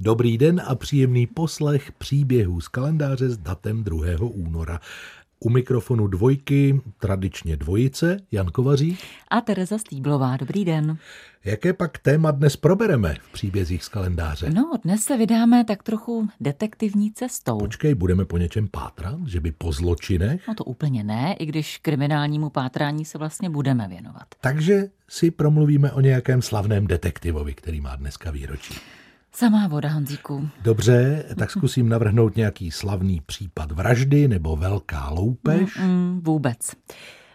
Dobrý den a příjemný poslech příběhů z kalendáře s datem 2. února. U mikrofonu dvojky, tradičně dvojice, Jan Kovařík. A Tereza Stýblová, dobrý den. Jaké pak téma dnes probereme v příbězích z kalendáře? No, dnes se vydáme tak trochu detektivní cestou. Počkej, budeme po něčem pátrat, že by po zločinech? No to úplně ne, i když kriminálnímu pátrání se vlastně budeme věnovat. Takže si promluvíme o nějakém slavném detektivovi, který má dneska výročí. Samá voda, Honzíku. Dobře, tak zkusím navrhnout nějaký slavný případ vraždy nebo velká loupež. Mm, mm, vůbec.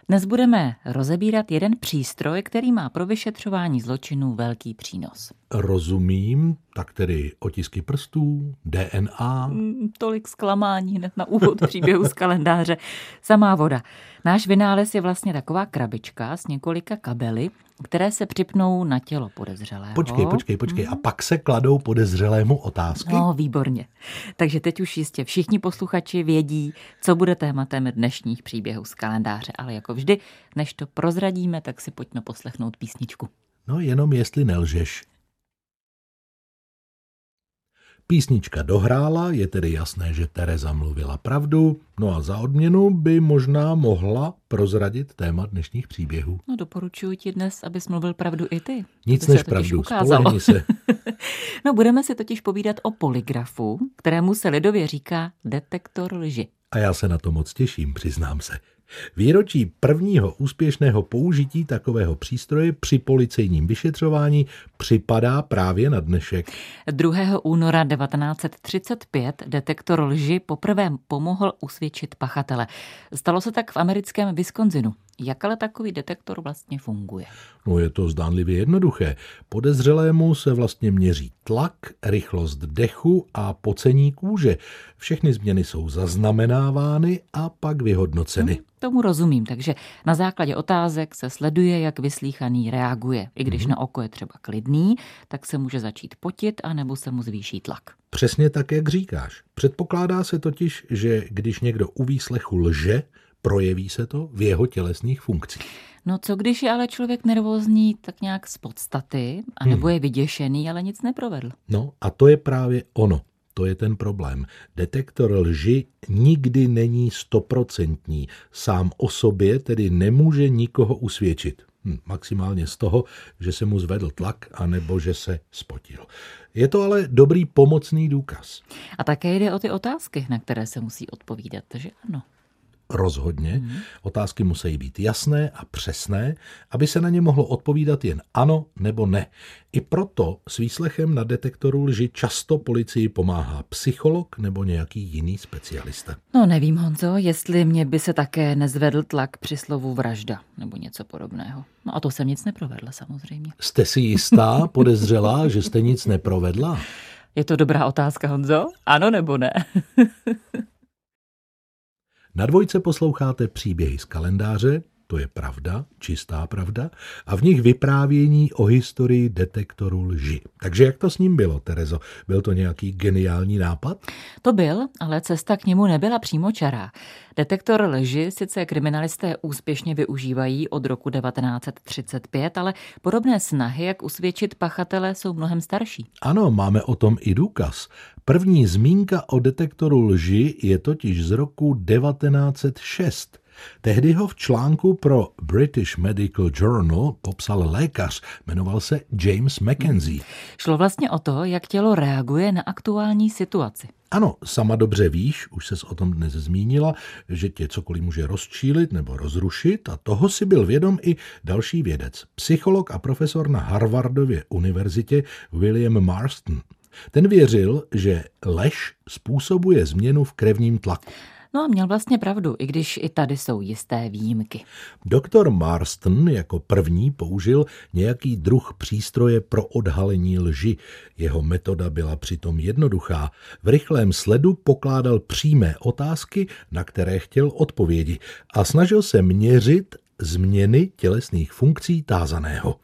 Dnes budeme rozebírat jeden přístroj, který má pro vyšetřování zločinů velký přínos. Rozumím, tak tedy otisky prstů, DNA. Mm, tolik zklamání hned na úvod příběhu z kalendáře. Samá voda. Náš vynález je vlastně taková krabička s několika kabely, které se připnou na tělo podezřelého. Počkej, počkej, počkej. A pak se kladou podezřelému otázky? No, výborně. Takže teď už jistě všichni posluchači vědí, co bude tématem dnešních příběhů z kalendáře. Ale jako vždy, než to prozradíme, tak si pojďme poslechnout písničku. No, jenom jestli nelžeš. Písnička dohrála, je tedy jasné, že Tereza mluvila pravdu, no a za odměnu by možná mohla prozradit téma dnešních příběhů. No doporučuji ti dnes, abys mluvil pravdu i ty. Nic než pravdu, spolehni se. no budeme si totiž povídat o poligrafu, kterému se lidově říká detektor lži. A já se na to moc těším, přiznám se. Výročí prvního úspěšného použití takového přístroje při policejním vyšetřování připadá právě na dnešek. 2. února 1935 detektor lži poprvé pomohl usvědčit pachatele. Stalo se tak v americkém Wisconsinu. Jak ale takový detektor vlastně funguje? No je to zdánlivě jednoduché. Podezřelému se vlastně měří tlak, rychlost dechu a pocení kůže. Všechny změny jsou zaznamenávány a pak vyhodnoceny. Hmm, tomu rozumím, takže na základě otázek se sleduje, jak vyslíchaný reaguje. I když hmm. na oko je třeba klidný, tak se může začít potit a nebo se mu zvýší tlak. Přesně tak, jak říkáš. Předpokládá se totiž, že když někdo u výslechu lže, projeví se to v jeho tělesných funkcích. No co když je ale člověk nervózní tak nějak z podstaty, anebo hmm. je vyděšený, ale nic neprovedl? No a to je právě ono. To je ten problém. Detektor lži nikdy není stoprocentní. Sám o sobě tedy nemůže nikoho usvědčit. Hm, maximálně z toho, že se mu zvedl tlak, anebo že se spotil. Je to ale dobrý pomocný důkaz. A také jde o ty otázky, na které se musí odpovídat, že ano. Rozhodně. Hmm. Otázky musí být jasné a přesné, aby se na ně mohlo odpovídat jen ano nebo ne. I proto s výslechem na detektoru lži často policii pomáhá psycholog nebo nějaký jiný specialista. No nevím, Honzo, jestli mě by se také nezvedl tlak při slovu vražda nebo něco podobného. No a to jsem nic neprovedla samozřejmě. Jste si jistá, podezřela, že jste nic neprovedla? Je to dobrá otázka, Honzo? Ano nebo ne? Na dvojce posloucháte příběhy z kalendáře, to je pravda, čistá pravda, a v nich vyprávění o historii detektoru lži. Takže jak to s ním bylo, Terezo? Byl to nějaký geniální nápad? To byl, ale cesta k němu nebyla přímo čará. Detektor lži sice kriminalisté úspěšně využívají od roku 1935, ale podobné snahy, jak usvědčit pachatele, jsou mnohem starší. Ano, máme o tom i důkaz. První zmínka o detektoru lži je totiž z roku 1906. Tehdy ho v článku pro British Medical Journal popsal lékař, jmenoval se James Mackenzie. Šlo vlastně o to, jak tělo reaguje na aktuální situaci. Ano, sama dobře víš, už ses o tom dnes zmínila, že tě cokoliv může rozčílit nebo rozrušit a toho si byl vědom i další vědec, psycholog a profesor na Harvardově univerzitě William Marston. Ten věřil, že lež způsobuje změnu v krevním tlaku. No a měl vlastně pravdu, i když i tady jsou jisté výjimky. Doktor Marston jako první použil nějaký druh přístroje pro odhalení lži. Jeho metoda byla přitom jednoduchá. V rychlém sledu pokládal přímé otázky, na které chtěl odpovědi a snažil se měřit změny tělesných funkcí tázaného.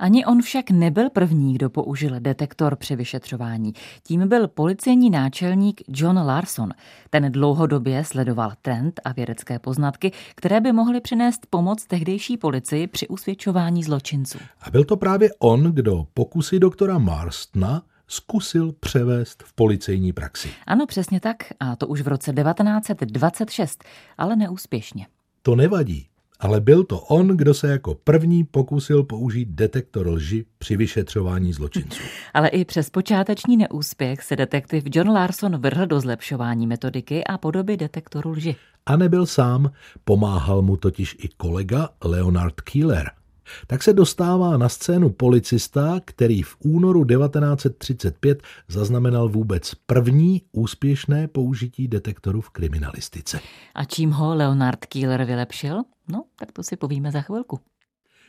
Ani on však nebyl první, kdo použil detektor při vyšetřování. Tím byl policejní náčelník John Larson. Ten dlouhodobě sledoval trend a vědecké poznatky, které by mohly přinést pomoc tehdejší policii při usvědčování zločinců. A byl to právě on, kdo pokusy doktora Marstna zkusil převést v policejní praxi. Ano, přesně tak. A to už v roce 1926, ale neúspěšně. To nevadí, ale byl to on, kdo se jako první pokusil použít detektor lži při vyšetřování zločinců. Ale i přes počáteční neúspěch se detektiv John Larson vrhl do zlepšování metodiky a podoby detektoru lži. A nebyl sám, pomáhal mu totiž i kolega Leonard Keeler – tak se dostává na scénu policista, který v únoru 1935 zaznamenal vůbec první úspěšné použití detektoru v kriminalistice. A čím ho Leonard Keeler vylepšil? No, tak to si povíme za chvilku.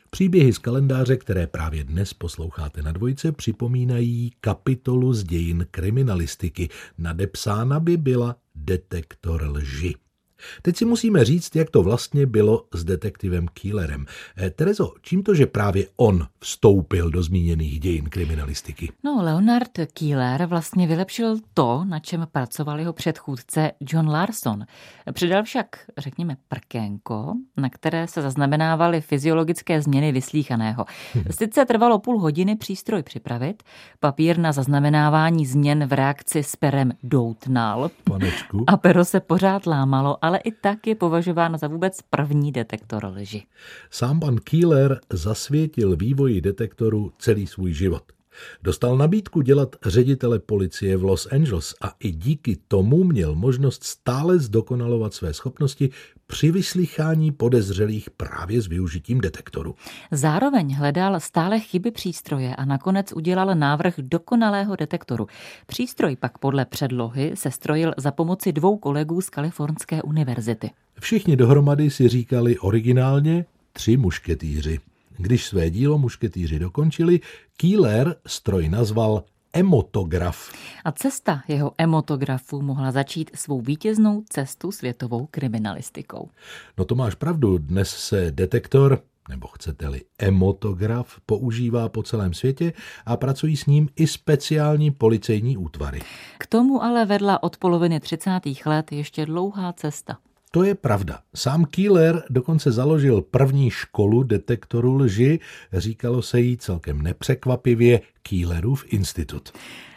Příběhy z kalendáře, které právě dnes posloucháte na dvojce, připomínají kapitolu z dějin kriminalistiky. Nadepsána by byla Detektor lži. Teď si musíme říct, jak to vlastně bylo s detektivem Keelerem. Eh, Terezo, čím to, že právě on vstoupil do zmíněných dějin kriminalistiky? No, Leonard Keeler vlastně vylepšil to, na čem pracoval jeho předchůdce John Larson. Přidal však, řekněme, prkénko, na které se zaznamenávaly fyziologické změny vyslíchaného. Sice trvalo půl hodiny přístroj připravit, papír na zaznamenávání změn v reakci s perem doutnal Panečku. a pero se pořád lámalo, ale i tak je považován za vůbec první detektor lži. Sám pan Keeler zasvětil vývoji detektoru celý svůj život. Dostal nabídku dělat ředitele policie v Los Angeles a i díky tomu měl možnost stále zdokonalovat své schopnosti při vyslychání podezřelých právě s využitím detektoru. Zároveň hledal stále chyby přístroje a nakonec udělal návrh dokonalého detektoru. Přístroj pak podle předlohy se strojil za pomoci dvou kolegů z Kalifornské univerzity. Všichni dohromady si říkali originálně tři mušketýři. Když své dílo mušketýři dokončili, Keeler stroj nazval emotograf. A cesta jeho emotografu mohla začít svou vítěznou cestu světovou kriminalistikou. No to máš pravdu, dnes se detektor, nebo chcete-li emotograf, používá po celém světě a pracují s ním i speciální policejní útvary. K tomu ale vedla od poloviny 30. let ještě dlouhá cesta. To je pravda. Sám Keeler dokonce založil první školu detektoru lži, říkalo se jí celkem nepřekvapivě Keelerův institut.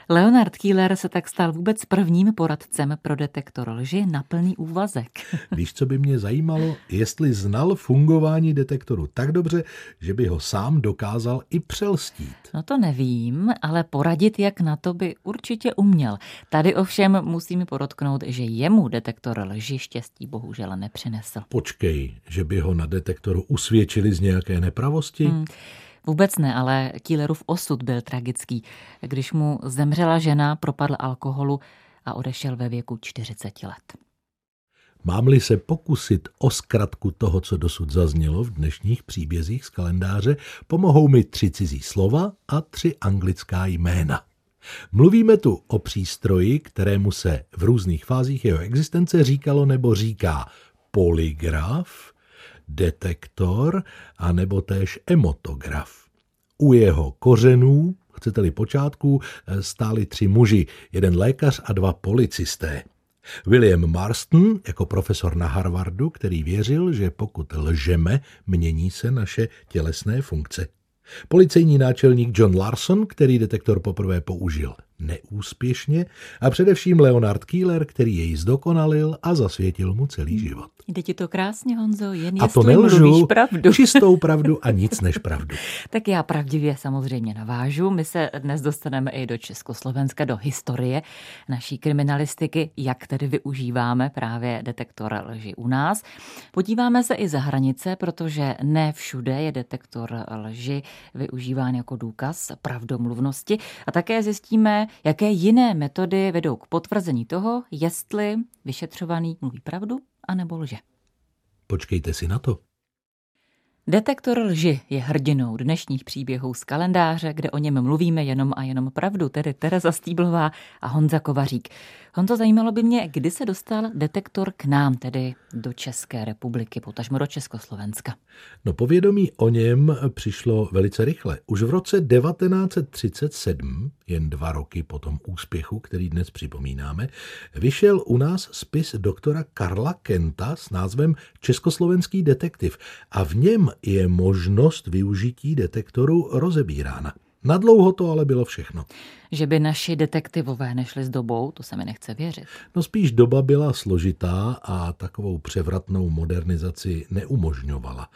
Leonard Keeler se tak stal vůbec prvním poradcem pro detektor lži na plný úvazek. Víš, co by mě zajímalo? Jestli znal fungování detektoru tak dobře, že by ho sám dokázal i přelstít. No to nevím, ale poradit, jak na to by určitě uměl. Tady ovšem musím podotknout, že jemu detektor lži štěstí bohužel nepřinesl. Počkej, že by ho na detektoru usvědčili z nějaké nepravosti? Hmm. Vůbec ne, ale Kýlerův osud byl tragický. Když mu zemřela žena, propadl alkoholu a odešel ve věku 40 let. Mám-li se pokusit o zkratku toho, co dosud zaznělo v dnešních příbězích z kalendáře, pomohou mi tři cizí slova a tři anglická jména. Mluvíme tu o přístroji, kterému se v různých fázích jeho existence říkalo nebo říká poligraf, detektor a nebo též emotograf. U jeho kořenů, chcete-li počátku, stáli tři muži, jeden lékař a dva policisté. William Marston jako profesor na Harvardu, který věřil, že pokud lžeme, mění se naše tělesné funkce. Policejní náčelník John Larson, který detektor poprvé použil neúspěšně, a především Leonard Keeler, který jej zdokonalil a zasvětil mu celý život. Jde ti to krásně, Honzo, jen a to nelžu, pravdu. čistou pravdu a nic než pravdu. tak já pravdivě samozřejmě navážu. My se dnes dostaneme i do Československa, do historie naší kriminalistiky, jak tedy využíváme právě detektor lži u nás. Podíváme se i za hranice, protože ne všude je detektor lži využíván jako důkaz pravdomluvnosti a také zjistíme, jaké jiné metody vedou k potvrzení toho, jestli vyšetřovaný mluví pravdu anebo lže. Počkejte si na to. Detektor lži je hrdinou dnešních příběhů z kalendáře, kde o něm mluvíme jenom a jenom pravdu, tedy Tereza Stýblová a Honza Kovařík. Honzo, zajímalo by mě, kdy se dostal detektor k nám, tedy do České republiky, potažmo do Československa. No povědomí o něm přišlo velice rychle. Už v roce 1937, jen dva roky po tom úspěchu, který dnes připomínáme, vyšel u nás spis doktora Karla Kenta s názvem Československý detektiv a v něm je možnost využití detektoru rozebírána. Nadlouho to ale bylo všechno. Že by naši detektivové nešli s dobou, to se mi nechce věřit. No spíš doba byla složitá a takovou převratnou modernizaci neumožňovala.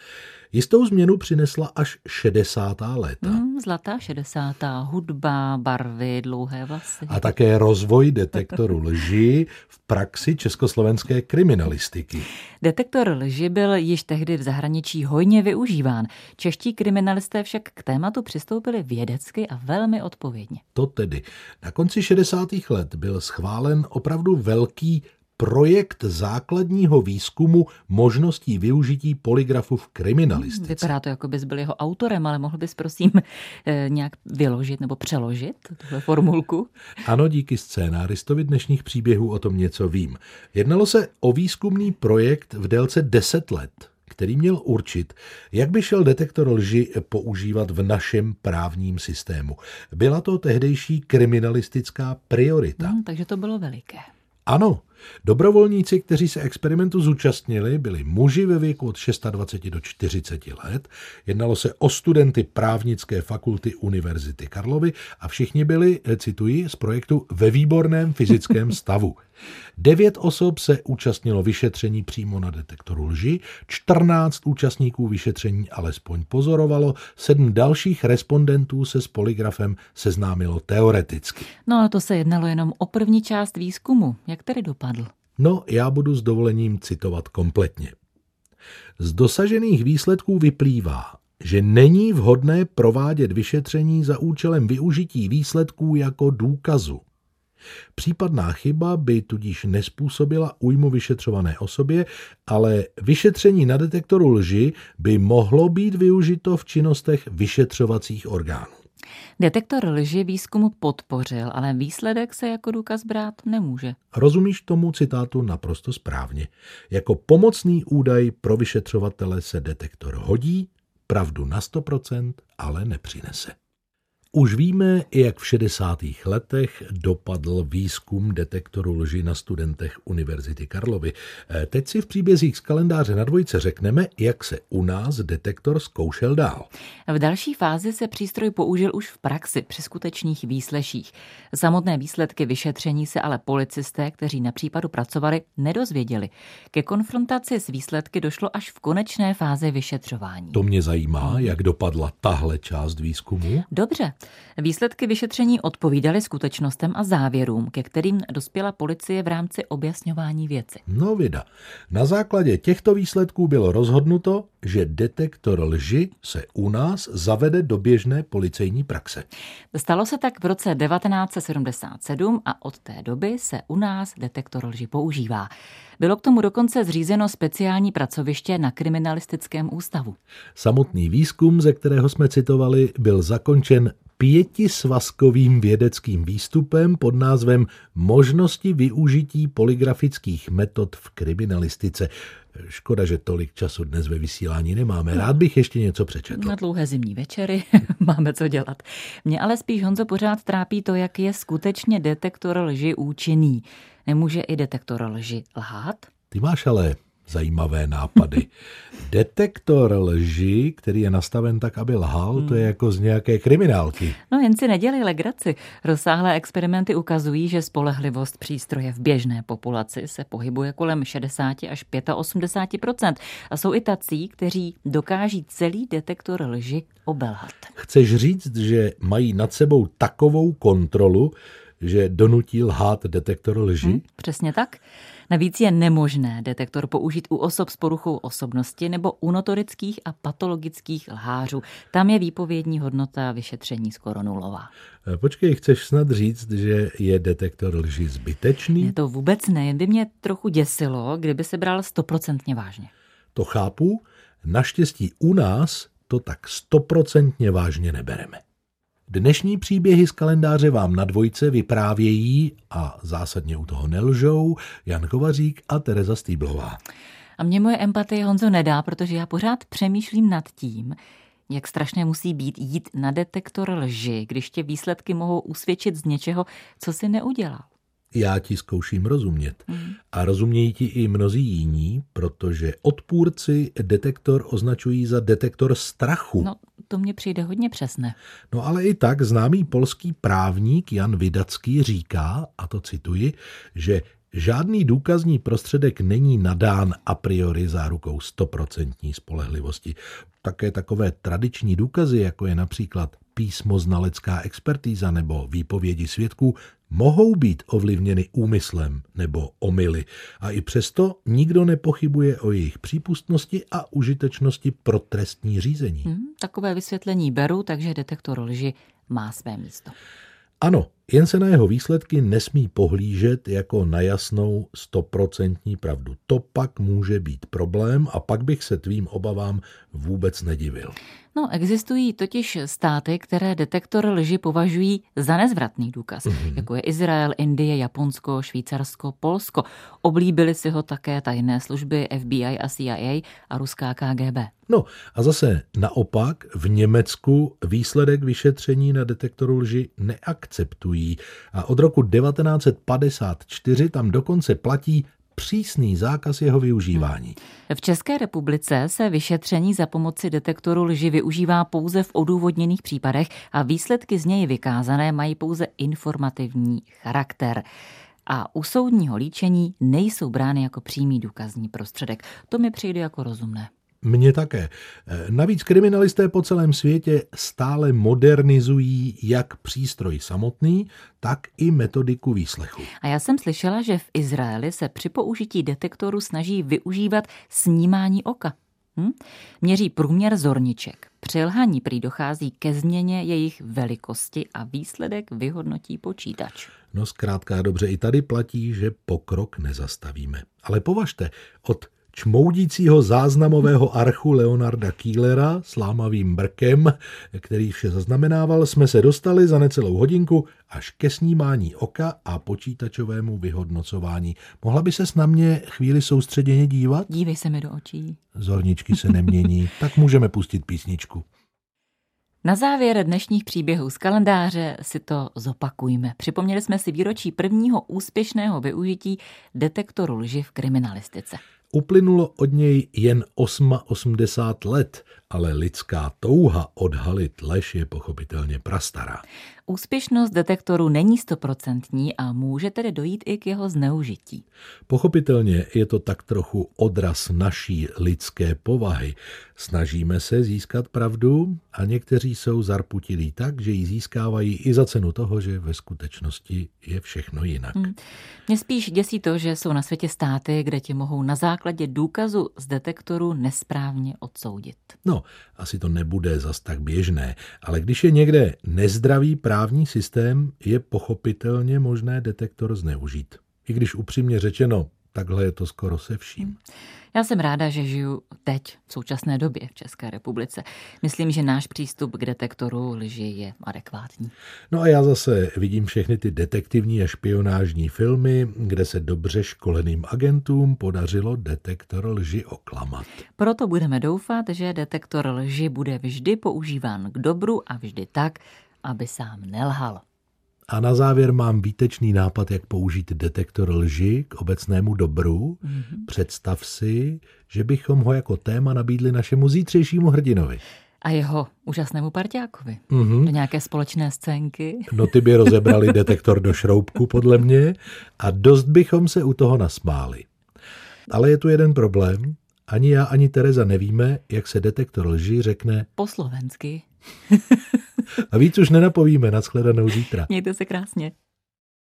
Jistou změnu přinesla až 60. léta. Mm, zlatá 60. hudba, barvy, dlouhé vlasy. A také rozvoj detektoru lži v praxi československé kriminalistiky. Detektor lži byl již tehdy v zahraničí hojně využíván. Čeští kriminalisté však k tématu přistoupili vědecky a velmi odpovědně. To tedy. Na konci 60. let byl schválen opravdu velký projekt základního výzkumu možností využití poligrafu v kriminalistice. Vypadá to, jako bys byl jeho autorem, ale mohl bys prosím eh, nějak vyložit nebo přeložit tuhle formulku? Ano, díky scénáristovi dnešních příběhů o tom něco vím. Jednalo se o výzkumný projekt v délce 10 let, který měl určit, jak by šel detektor lži používat v našem právním systému. Byla to tehdejší kriminalistická priorita. Hmm, takže to bylo veliké. Ano, Dobrovolníci, kteří se experimentu zúčastnili, byli muži ve věku od 26 do 40 let. Jednalo se o studenty právnické fakulty Univerzity Karlovy a všichni byli, cituji, z projektu ve výborném fyzickém stavu. Devět osob se účastnilo vyšetření přímo na detektoru lži, 14 účastníků vyšetření alespoň pozorovalo, sedm dalších respondentů se s poligrafem seznámilo teoreticky. No a to se jednalo jenom o první část výzkumu. Jak tedy dopadl? No, já budu s dovolením citovat kompletně. Z dosažených výsledků vyplývá, že není vhodné provádět vyšetření za účelem využití výsledků jako důkazu. Případná chyba by tudíž nespůsobila újmu vyšetřované osobě, ale vyšetření na detektoru lži by mohlo být využito v činnostech vyšetřovacích orgánů. Detektor lži výzkumu podpořil, ale výsledek se jako důkaz brát nemůže. Rozumíš tomu citátu naprosto správně. Jako pomocný údaj pro vyšetřovatele se detektor hodí, pravdu na 100%, ale nepřinese. Už víme, jak v 60. letech dopadl výzkum detektoru lži na studentech Univerzity Karlovy. E, teď si v příbězích z kalendáře na dvojce řekneme, jak se u nás detektor zkoušel dál. V další fázi se přístroj použil už v praxi při skutečných výsleších. Samotné výsledky vyšetření se ale policisté, kteří na případu pracovali, nedozvěděli. Ke konfrontaci s výsledky došlo až v konečné fázi vyšetřování. To mě zajímá, jak dopadla tahle část výzkumu. Dobře. Výsledky vyšetření odpovídaly skutečnostem a závěrům, ke kterým dospěla policie v rámci objasňování věci. No vida. Na základě těchto výsledků bylo rozhodnuto, že detektor lži se u nás zavede do běžné policejní praxe. Stalo se tak v roce 1977 a od té doby se u nás detektor lži používá. Bylo k tomu dokonce zřízeno speciální pracoviště na kriminalistickém ústavu. Samotný výzkum, ze kterého jsme citovali, byl zakončen pětisvazkovým vědeckým výstupem pod názvem Možnosti využití poligrafických metod v kriminalistice. Škoda, že tolik času dnes ve vysílání nemáme. Rád bych ještě něco přečetl. Na dlouhé zimní večery máme co dělat. Mě ale spíš, Honzo, pořád trápí to, jak je skutečně detektor lži účinný. Nemůže i detektor lži lhát? Ty máš ale zajímavé nápady. Detektor lži, který je nastaven tak, aby lhal, hmm. to je hmm. jako z nějaké kriminálky. No jen si nedělej legraci. Rozsáhlé experimenty ukazují, že spolehlivost přístroje v běžné populaci se pohybuje kolem 60 až 85% A jsou i tací, kteří dokáží celý detektor lži obelhat. Chceš říct, že mají nad sebou takovou kontrolu, že donutí lhát detektor lži? Hmm, přesně tak. Navíc je nemožné detektor použít u osob s poruchou osobnosti nebo u notorických a patologických lhářů. Tam je výpovědní hodnota vyšetření skoro nulová. Eh, počkej, chceš snad říct, že je detektor lži zbytečný? Je to vůbec ne, jen by mě trochu děsilo, kdyby se bral stoprocentně vážně. To chápu, naštěstí u nás to tak stoprocentně vážně nebereme. Dnešní příběhy z kalendáře vám na dvojce vyprávějí a zásadně u toho nelžou Jan Kovařík a Tereza Stýblová. A mě moje empatie, Honzo, nedá, protože já pořád přemýšlím nad tím, jak strašné musí být jít na detektor lži, když tě výsledky mohou usvědčit z něčeho, co si neudělal. Já ti zkouším rozumět. Mm. A rozumějí ti i mnozí jiní, protože odpůrci detektor označují za detektor strachu. No, to mně přijde hodně přesné. No ale i tak známý polský právník Jan Vidacký říká, a to cituji, že Žádný důkazní prostředek není nadán a priori zárukou stoprocentní spolehlivosti. Také takové tradiční důkazy, jako je například písmo znalecká expertíza nebo výpovědi svědků, mohou být ovlivněny úmyslem nebo omily. A i přesto nikdo nepochybuje o jejich přípustnosti a užitečnosti pro trestní řízení. Hmm, takové vysvětlení beru, takže detektor lži má své místo. Ano, jen se na jeho výsledky nesmí pohlížet jako na jasnou stoprocentní pravdu. To pak může být problém a pak bych se tvým obavám vůbec nedivil. No, existují totiž státy, které detektor lži považují za nezvratný důkaz, mm-hmm. jako je Izrael, Indie, Japonsko, Švýcarsko, Polsko. Oblíbili si ho také tajné služby FBI a CIA a ruská KGB. No a zase naopak v Německu výsledek vyšetření na detektoru lži neakceptují a od roku 1954 tam dokonce platí přísný zákaz jeho využívání. V České republice se vyšetření za pomoci detektoru lži využívá pouze v odůvodněných případech a výsledky z něj vykázané mají pouze informativní charakter a u soudního líčení nejsou brány jako přímý důkazní prostředek. To mi přijde jako rozumné. Mně také. Navíc kriminalisté po celém světě stále modernizují jak přístroj samotný, tak i metodiku výslechu. A já jsem slyšela, že v Izraeli se při použití detektoru snaží využívat snímání oka. Hm? Měří průměr zorniček. Při lhaní prý dochází ke změně jejich velikosti a výsledek vyhodnotí počítač. No zkrátka dobře, i tady platí, že pokrok nezastavíme. Ale považte, od čmoudícího záznamového archu Leonarda Kielera s lámavým brkem, který vše zaznamenával, jsme se dostali za necelou hodinku až ke snímání oka a počítačovému vyhodnocování. Mohla by se na mě chvíli soustředěně dívat? Dívej se mi do očí. Zorničky se nemění, tak můžeme pustit písničku. Na závěr dnešních příběhů z kalendáře si to zopakujme. Připomněli jsme si výročí prvního úspěšného využití detektoru lži v kriminalistice. Uplynulo od něj jen 88 let, ale lidská touha odhalit lež je pochopitelně prastará. Úspěšnost detektoru není stoprocentní a může tedy dojít i k jeho zneužití. Pochopitelně je to tak trochu odraz naší lidské povahy. Snažíme se získat pravdu a někteří jsou zarputilí tak, že ji získávají i za cenu toho, že ve skutečnosti je všechno jinak. Hmm. Mě spíš děsí to, že jsou na světě státy, kde ti mohou na základě důkazu z detektoru nesprávně odsoudit. No, asi to nebude zas tak běžné, ale když je někde nezdravý právní systém, je pochopitelně možné detektor zneužít. I když upřímně řečeno, takhle je to skoro se vším. Já jsem ráda, že žiju teď, v současné době v České republice. Myslím, že náš přístup k detektoru lži je adekvátní. No a já zase vidím všechny ty detektivní a špionážní filmy, kde se dobře školeným agentům podařilo detektor lži oklamat. Proto budeme doufat, že detektor lži bude vždy používán k dobru a vždy tak, aby sám nelhal. A na závěr mám výtečný nápad, jak použít detektor lži k obecnému dobru. Mm-hmm. Představ si, že bychom ho jako téma nabídli našemu zítřejšímu hrdinovi. A jeho úžasnému parťákovi. Mm-hmm. Do nějaké společné scénky. No ty by rozebrali detektor do šroubku, podle mě, a dost bychom se u toho nasmáli. Ale je tu jeden problém. Ani já, ani Tereza nevíme, jak se detektor lži řekne po slovensky. A víc už nenapovíme, nashledanou zítra. Mějte se krásně.